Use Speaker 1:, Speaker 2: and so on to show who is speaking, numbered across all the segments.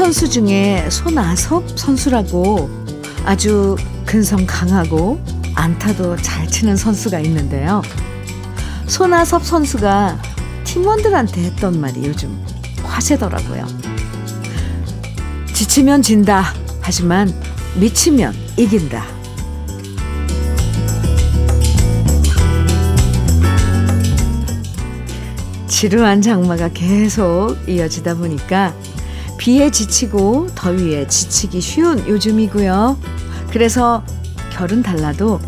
Speaker 1: 선수 중에 손아섭 선수라고 아주 근성 강하고 안타도 잘 치는 선수가 있는데요. 손아섭 선수가 팀원들한테 했던 말이 요즘 화제더라고요. 지치면 진다. 하지만 미치면 이긴다. 지루한 장마가 계속 이어지다 보니까 비에 지치고 더위에 지치기 쉬운 요즘이고요. 그래서 결은 달라도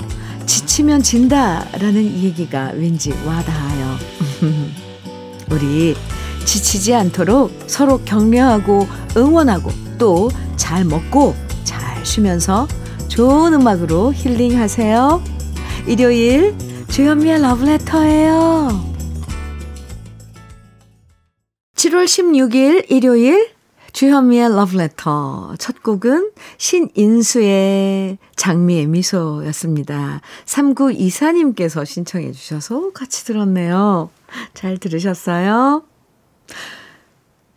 Speaker 1: 지치면 진다라는 얘기가 왠지 와닿아요. 우리 지치지 않도록 서로 격려하고 응원하고 또 잘 먹고 잘 쉬면서 좋은 음악으로 힐링하세요. 일요일 주현미의 러브레터예요. 7월 16일 일요일 주현미의 러브레터 첫 곡은 신인수의 장미의 미소였습니다. 3924님께서 신청해 주셔서 같이 들었네요. 잘 들으셨어요?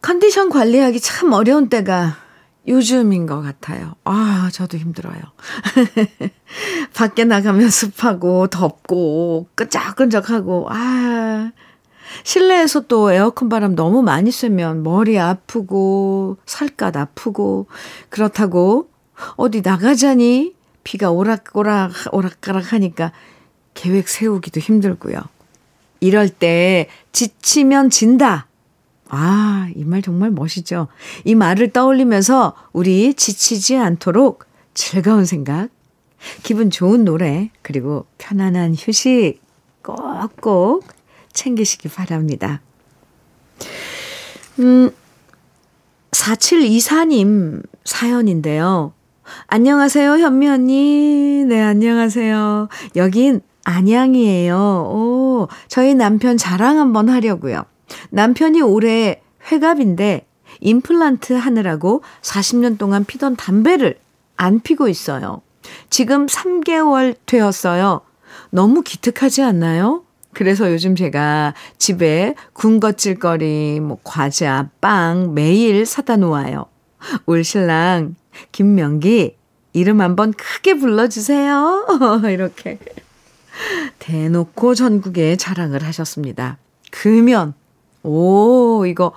Speaker 1: 컨디션 관리하기 참 어려운 때가 요즘인 것 같아요. 아, 저도 힘들어요. 밖에 나가면 습하고 덥고 끈적끈적하고 아 실내에서 또 에어컨 바람 너무 많이 쐬면 머리 아프고 살갗 아프고 그렇다고 어디 나가자니 비가 오락오락 오락가락 하니까 계획 세우기도 힘들고요. 이럴 때 지치면 진다. 아, 이 말 정말 멋이죠. 이 말을 떠올리면서 우리 지치지 않도록 즐거운 생각, 기분 좋은 노래, 그리고 편안한 휴식 꼭꼭 챙기시기 바랍니다. 음, 4724님 사연인데요. 안녕하세요, 현미 언니. 네, 안녕하세요. 여긴 안양이에요. 오, 저희 남편 자랑 한번 하려고요. 남편이 올해 회갑인데 임플란트 하느라고 40년 동안 피던 담배를 안 피고 있어요. 지금 3개월 되었어요. 너무 기특하지 않나요? 그래서 요즘 제가 집에 군것질거리, 뭐 과자, 빵 매일 사다 놓아요. 올 신랑 김명기 이름 한번 크게 불러주세요. 이렇게 대놓고 전국에 자랑을 하셨습니다. 금연 오 이거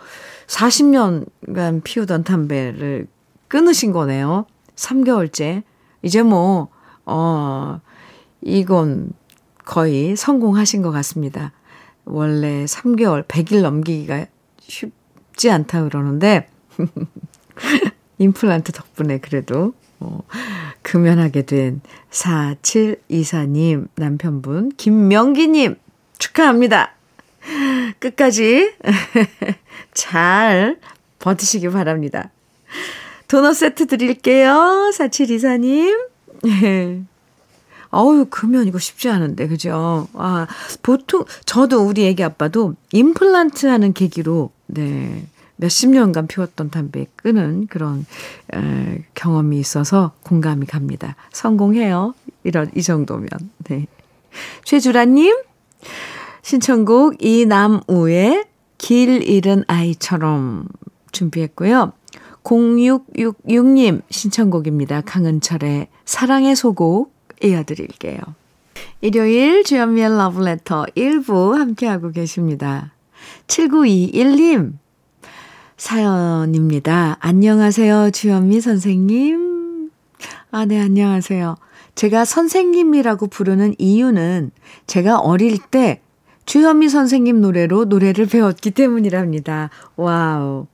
Speaker 1: 40년간 피우던 담배를 끊으신 거네요. 3개월째. 이제 뭐, 어, 이건 거의 성공하신 것 같습니다. 원래 3개월, 100일 넘기기가 쉽지 않다 그러는데, 임플란트 덕분에 그래도, 어, 금연하게 된 4724님 남편분, 김명기님, 축하합니다. 끝까지 잘 버티시기 바랍니다. 도넛 세트 드릴게요. 4724님. 어우, 금연 이거 쉽지 않은데, 그죠? 아, 보통, 저도 우리 애기 아빠도 임플란트 하는 계기로, 네, 몇십 년간 피웠던 담배 끄는 그런, 에, 경험이 있어서 공감이 갑니다. 성공해요. 이런, 이 정도면. 네. 최주라님, 신청곡 이남우의 길 잃은 아이처럼 준비했고요. 0666님 신청곡입니다. 강은철의 사랑의 소곡 이어드릴게요. 일요일 주연미의 러브레터 1부 함께하고 계십니다. 7921님 사연입니다. 안녕하세요, 주연미 선생님. 아, 네, 안녕하세요. 제가 선생님이라고 부르는 이유는 제가 어릴 때 주현미 선생님 노래로 노래를 배웠기 때문이랍니다. 와우.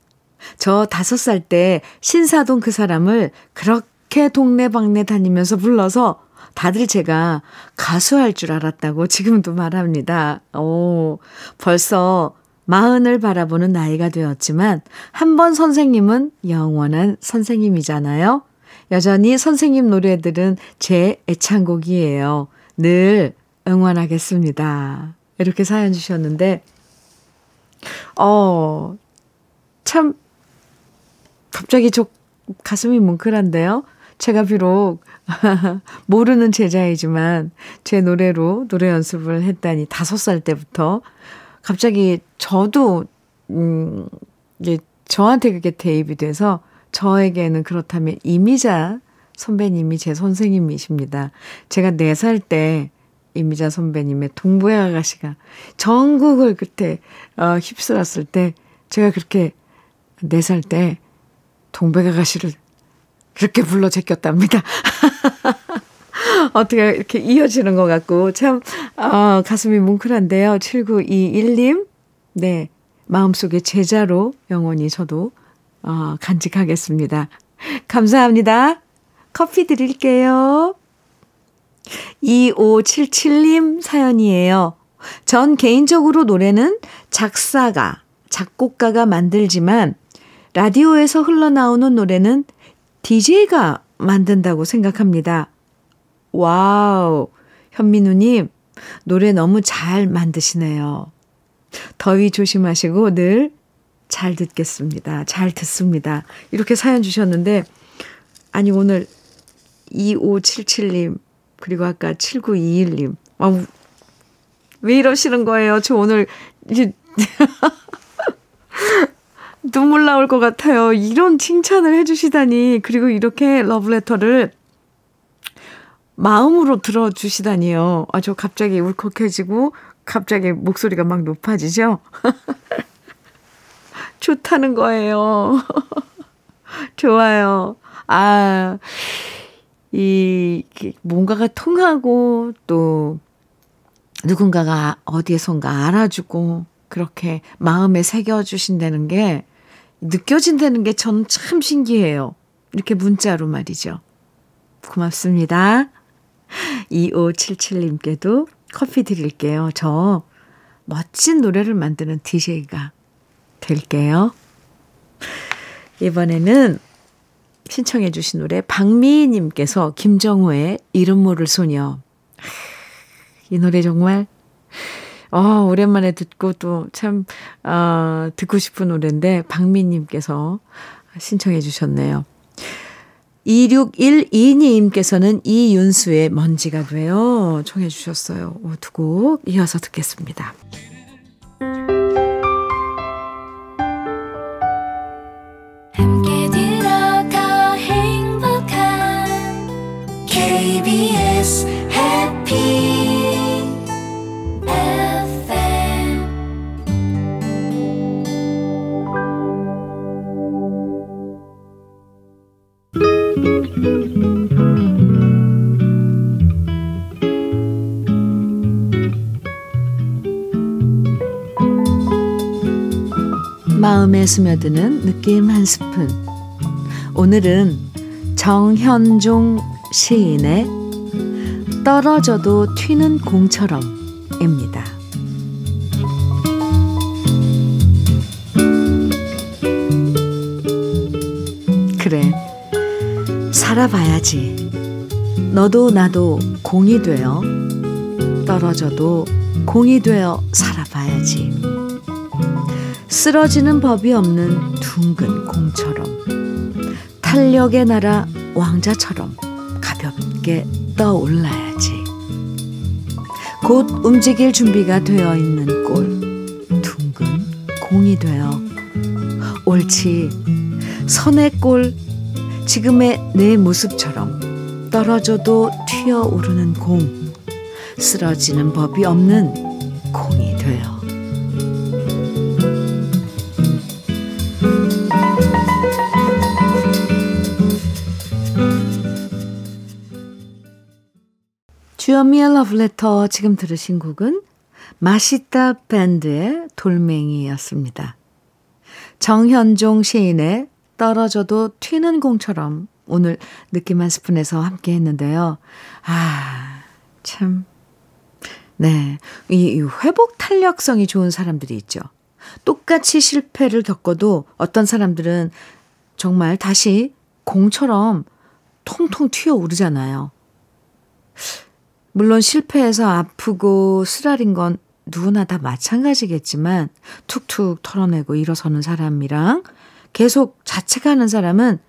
Speaker 1: 저 다섯 살 때 신사동 그 사람을 그렇게 동네방네 다니면서 불러서 다들 제가 가수할 줄 알았다고 지금도 말합니다. 오, 벌써 마흔을 바라보는 나이가 되었지만 한 번 선생님은 영원한 선생님이잖아요. 여전히 선생님 노래들은 제 애창곡이에요. 늘 응원하겠습니다. 이렇게 사연 주셨는데, 어, 참, 갑자기 저 가슴이 뭉클한데요. 제가 비록 모르는 제자이지만 제 노래로 노래 연습을 했다니 다섯 살 때부터 갑자기 저도 음 이게 저한테 그게 대입이 돼서 저에게는 그렇다면 이미자 선배님이 제 선생님이십니다. 제가 4살 때 이미자 선배님의 동부의 아가씨가 전국을 그때 어, 휩쓸었을 때 제가 그렇게 4살 때 동백 아가씨를 그렇게 불러 제꼈답니다. 어떻게 이렇게 이어지는 것 같고 참 어, 가슴이 뭉클한데요. 7921님 네 마음속에 제자로 영원히 저도 어, 간직하겠습니다. 감사합니다. 커피 드릴게요. 2577님 사연이에요. 전 개인적으로 노래는 작사가, 작곡가가 만들지만 라디오에서 흘러나오는 노래는 DJ가 만든다고 생각합니다. 와우. 현민우님, 노래 너무 잘 만드시네요. 더위 조심하시고 늘 잘 듣겠습니다. 잘 듣습니다. 이렇게 사연 주셨는데, 아니, 오늘 2577님, 그리고 아까 7921님, 아, 왜 이러시는 거예요? 저 오늘, 눈물 나올 것 같아요. 이런 칭찬을 해주시다니. 그리고 이렇게 러브레터를 마음으로 들어주시다니요. 아, 저 갑자기 울컥해지고, 갑자기 목소리가 막 높아지죠? 좋다는 거예요. 좋아요. 아, 이, 뭔가가 통하고, 또, 누군가가 어디에선가 알아주고, 그렇게 마음에 새겨주신다는 게, 느껴진다는 게 저는 참 신기해요. 이렇게 문자로 말이죠. 고맙습니다. 2577님께도 커피 드릴게요. 저 멋진 노래를 만드는 DJ가 될게요. 이번에는 신청해 주신 노래 박미희 님께서 김정우의 이름 모를 소녀. 이 노래 정말 어, 오랜만에 듣고 또 참, 어, 듣고 싶은 노래인데, 박민님께서 신청해 주셨네요. 2612님께서는 이윤수의 먼지가 돼요. 청해 주셨어요. 두 곡 이어서 듣겠습니다. 마음에 스며드는 느낌 한 스푼. 오늘은 정현종 시인의 떨어져도 튀는 공처럼입니다. 그래, 살아봐야지. 너도 나도 공이 되어 떨어져도 공이 되어 살아봐야지. 쓰러지는 법이 없는 둥근 공처럼 탄력의 나라 왕자처럼 가볍게 떠올라야지. 곧 움직일 준비가 되어 있는 꼴 둥근 공이 되어 옳지 선의 꼴 지금의 내 모습처럼 떨어져도 튀어오르는 공 쓰러지는 법이 없는 공이 되어 주현미의 러브레터 지금 들으신 곡은 맛있다 밴드의 돌멩이였습니다. 정현종 시인의 떨어져도 튀는 공처럼 오늘 느낌 한 스푼에서 함께 했는데요. 아, 참. 네. 이 회복 탄력성이 좋은 사람들이 있죠. 똑같이 실패를 겪어도 어떤 사람들은 정말 다시 공처럼 통통 튀어 오르잖아요. 물론 실패해서 아프고 쓰라린 건 누구나 다 마찬가지겠지만 툭툭 털어내고 일어서는 사람이랑 계속 자책하는 사람은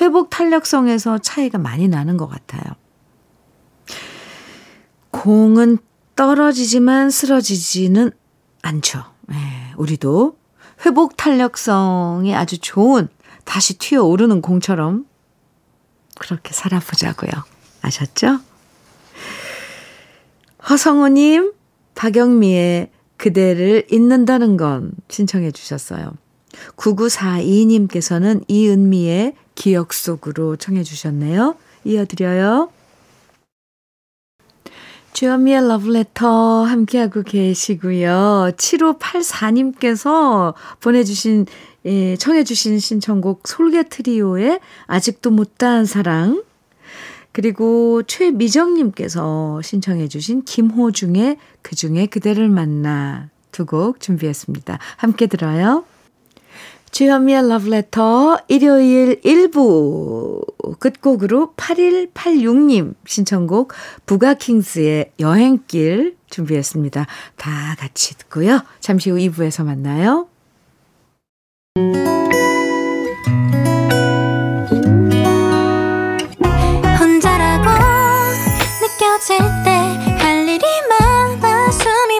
Speaker 1: 회복 탄력성에서 차이가 많이 나는 것 같아요. 공은 떨어지지만 쓰러지지는 않죠. 네, 우리도 회복 탄력성이 아주 좋은 다시 튀어 오르는 공처럼 그렇게 살아보자고요. 아셨죠? 허성우님, 박영미의 그대를 잊는다는 건 신청해 주셨어요. 9942님께서는 이은미의 기억 속으로 청해 주셨네요. 이어드려요. 주현미의 러브레터 함께하고 계시고요. 7584님께서 보내주신, 예, 청해주신 신청곡 솔개 트리오의 아직도 못다한 사랑. 그리고 최미정님께서 신청해주신 김호중의 그 중에 그대를 만나 두 곡 준비했습니다. 함께 들어요. 주현미의 러브레터 일요일 1부 끝곡으로 8186님 신청곡 부가킹스의 여행길 준비했습니다. 다 같이 듣고요. 잠시 후 2부에서 만나요.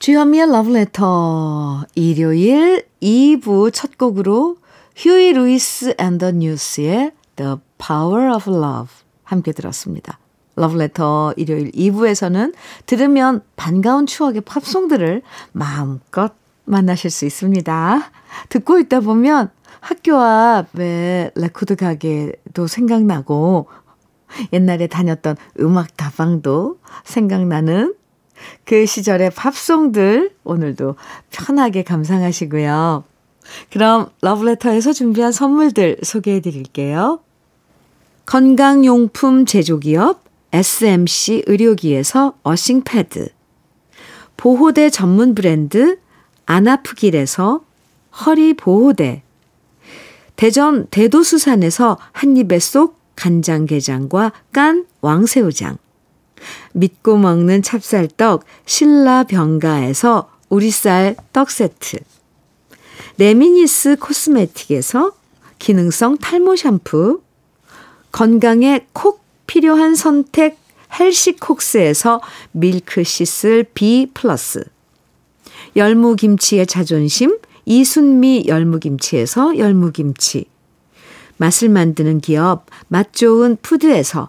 Speaker 1: 주현미의 러브레터 일요일 2부 첫 곡으로 휴이 루이스 앤 더 뉴스의 The Power of Love 함께 들었습니다. 러브레터 일요일 2부에서는 들으면 반가운 추억의 팝송들을 마음껏 만나실 수 있습니다. 듣고 있다 보면 학교 앞에 레코드 가게도 생각나고 옛날에 다녔던 음악 다방도 생각나는 그 시절의 팝송들 오늘도 편하게 감상하시고요. 그럼 러브레터에서 준비한 선물들 소개해 드릴게요. 건강용품 제조기업 SMC 의료기에서 어싱패드 보호대 전문 브랜드 안아프길에서 허리보호대, 대전 대도수산에서 한입에 쏙 간장게장과 깐 왕새우장, 믿고 먹는 찹쌀떡 신라병과에서 우리쌀 떡 세트, 레미니스 코스메틱에서 기능성 탈모 샴푸, 건강에 콕 필요한 선택 헬시콕스에서 밀크시슬 B 플러스, 열무김치의 자존심 이순미 열무김치에서 열무김치. 맛을 만드는 기업 맛 좋은 푸드에서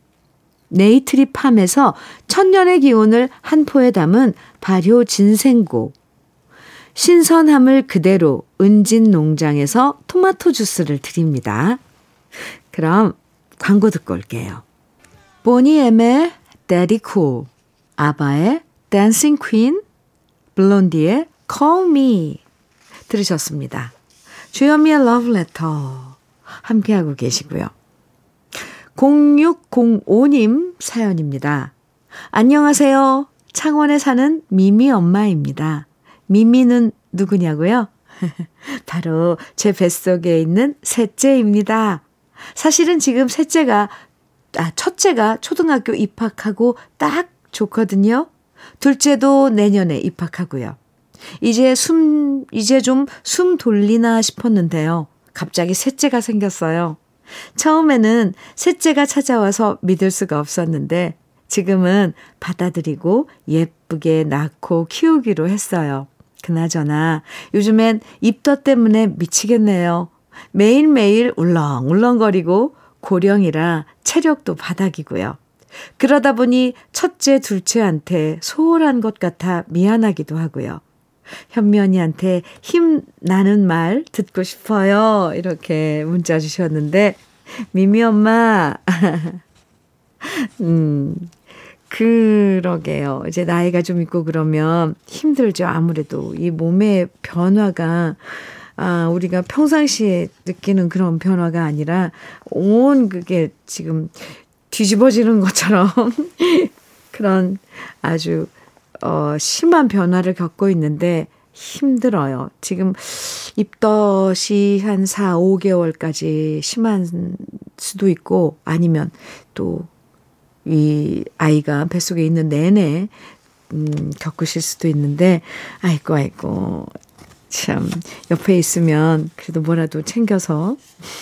Speaker 1: 네이트리팜에서 천년의 기운을 한 포에 담은 발효 진생고, 신선함을 그대로 은진 농장에서 토마토 주스를 드립니다. 그럼 광고 듣고 올게요. 보니엠의 Daddy Cool, 아바의 Dancing Queen, 블론디의 Call Me 들으셨습니다. 주현미의 러브레터 함께하고 계시고요. 0605님 사연입니다. 안녕하세요. 창원에 사는 미미 엄마입니다. 미미는 누구냐고요? 바로 제 뱃속에 있는 셋째입니다. 사실은 지금 셋째가, 아, 첫째가 초등학교 입학하고 딱 좋거든요. 둘째도 내년에 입학하고요. 이제 숨, 이제 좀 숨 돌리나 싶었는데요. 갑자기 셋째가 생겼어요. 처음에는 셋째가 찾아와서 믿을 수가 없었는데 지금은 받아들이고 예쁘게 낳고 키우기로 했어요. 그나저나 요즘엔 입덧 때문에 미치겠네요. 매일매일 울렁울렁거리고 고령이라 체력도 바닥이고요. 그러다 보니 첫째, 둘째한테 소홀한 것 같아 미안하기도 하고요. 현면이한테 힘 나는 말 듣고 싶어요. 이렇게 문자 주셨는데, 미미 엄마, 음, 그러게요. 이제 나이가 좀 있고 그러면 힘들죠. 아무래도 이 몸의 변화가 아, 우리가 평상시에 느끼는 그런 변화가 아니라 온 그게 지금 뒤집어지는 것처럼 그런 아주 어, 심한 변화를 겪고 있는데 힘들어요. 지금 입덧이 한 4, 5개월까지 심한 수도 있고 아니면 또 이 아이가 뱃속에 있는 내내 음, 겪으실 수도 있는데 아이고 아이고 참 옆에 있으면 그래도 뭐라도 챙겨서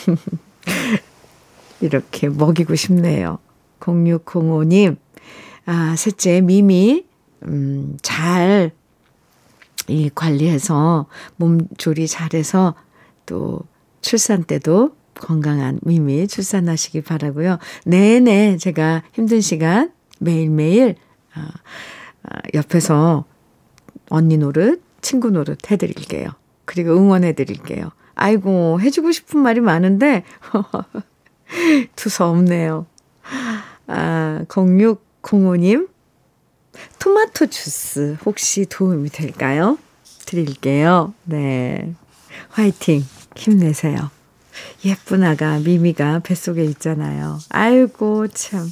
Speaker 1: 이렇게 먹이고 싶네요. 0605님, 아, 셋째 미미, 음, 잘, 이 관리해서 몸 조리 잘해서 또 출산 때도 건강한 미미 출산하시기 바라고요. 내내 제가 힘든 시간 매일매일 아, 아, 옆에서 언니 노릇, 친구 노릇 해드릴게요. 그리고 응원해드릴게요. 아이고, 해주고 싶은 말이 많은데, 두서없네요. 아, 0605님, 토마토 주스 혹시 도움이 될까요? 드릴게요. 네. 화이팅. 힘내세요. 예쁜 아가 미미가 뱃속에 있잖아요. 아이고, 참.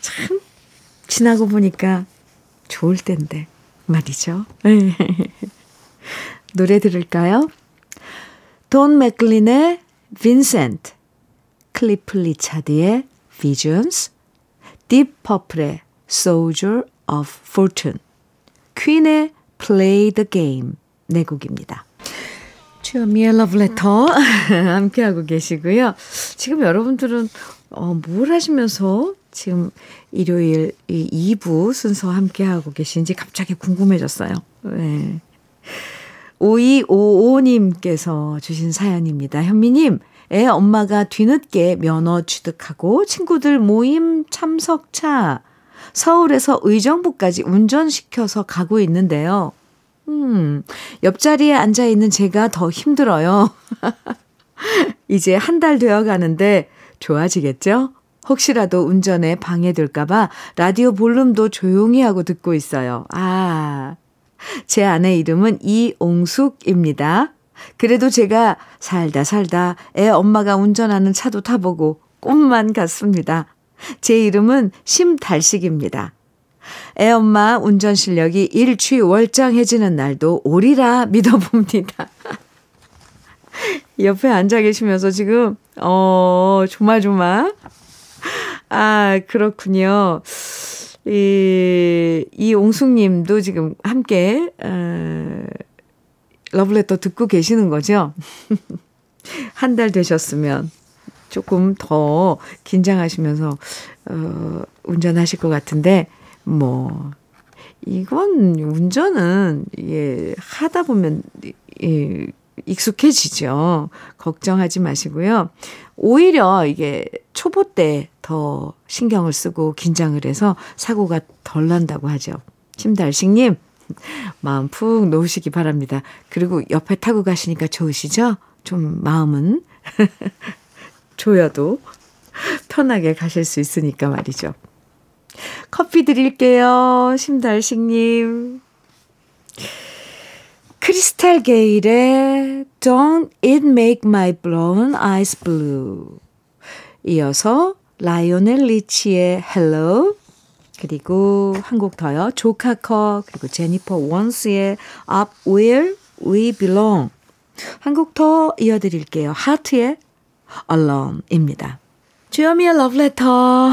Speaker 1: 참, 지나고 보니까 좋을 텐데. 말이죠. 노래 들을까요? 돈 맥클린의 빈센트, 클리프 리차드의 Visions, 딥 퍼플의 Soldier of Fortune, 퀸의 Play the Game 네 곡입니다. 주현미의 러브레터 함께하고 계시고요. 지금 여러분들은 어, 뭘 하시면서 지금 일요일 이 2부 순서 함께하고 계신지 갑자기 궁금해졌어요. 네. 5255님께서 주신 사연입니다. 현미님, 애 엄마가 뒤늦게 면허 취득하고 친구들 모임 참석차 서울에서 의정부까지 운전시켜서 가고 있는데요. 음, 옆자리에 앉아 있는 제가 더 힘들어요. 이제 한 달 되어 가는데 좋아지겠죠? 혹시라도 운전에 방해될까봐 라디오 볼륨도 조용히 하고 듣고 있어요. 아, 제 아내 이름은 이옹숙입니다. 그래도 제가 살다 살다 애 엄마가 운전하는 차도 타보고 꿈만 같습니다. 제 이름은 심달식입니다. 애 엄마 운전 실력이 일취월장해지는 날도 오리라 믿어봅니다. 옆에 앉아 계시면서 지금, 어, 조마조마. 아, 그렇군요. 이, 이옹숙 님도 지금 함께, 어, 러블레터 듣고 계시는 거죠? 한 달 되셨으면 조금 더 긴장하시면서, 어, 운전하실 것 같은데, 뭐, 이건 운전은, 예, 하다 보면, 예, 익숙해지죠. 걱정하지 마시고요. 오히려 이게 초보 때 더 신경을 쓰고 긴장을 해서 사고가 덜 난다고 하죠. 심달식님, 마음 푹 놓으시기 바랍니다. 그리고 옆에 타고 가시니까 좋으시죠? 좀 마음은 조여도 편하게 가실 수 있으니까 말이죠. 커피 드릴게요. 심달식님. 크리스탈 게일의 Don't It Make My Brown Eyes Blue 이어서 라이오넬 리치의 Hello 그리고 한 곡 더요. 조 카커 그리고 제니퍼 원스의 Up Where We Belong 한 곡 더 이어드릴게요. 하트의 Alone입니다. 주현미의 러브레터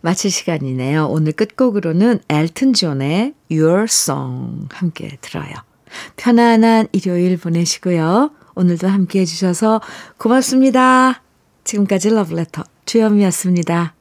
Speaker 1: 마칠 시간이네요. 오늘 끝곡으로는 엘튼 존의 Your Song 함께 들어요. 편안한 일요일 보내시고요. 오늘도 함께 해주셔서 고맙습니다. 지금까지 러브레터 주현미였습니다.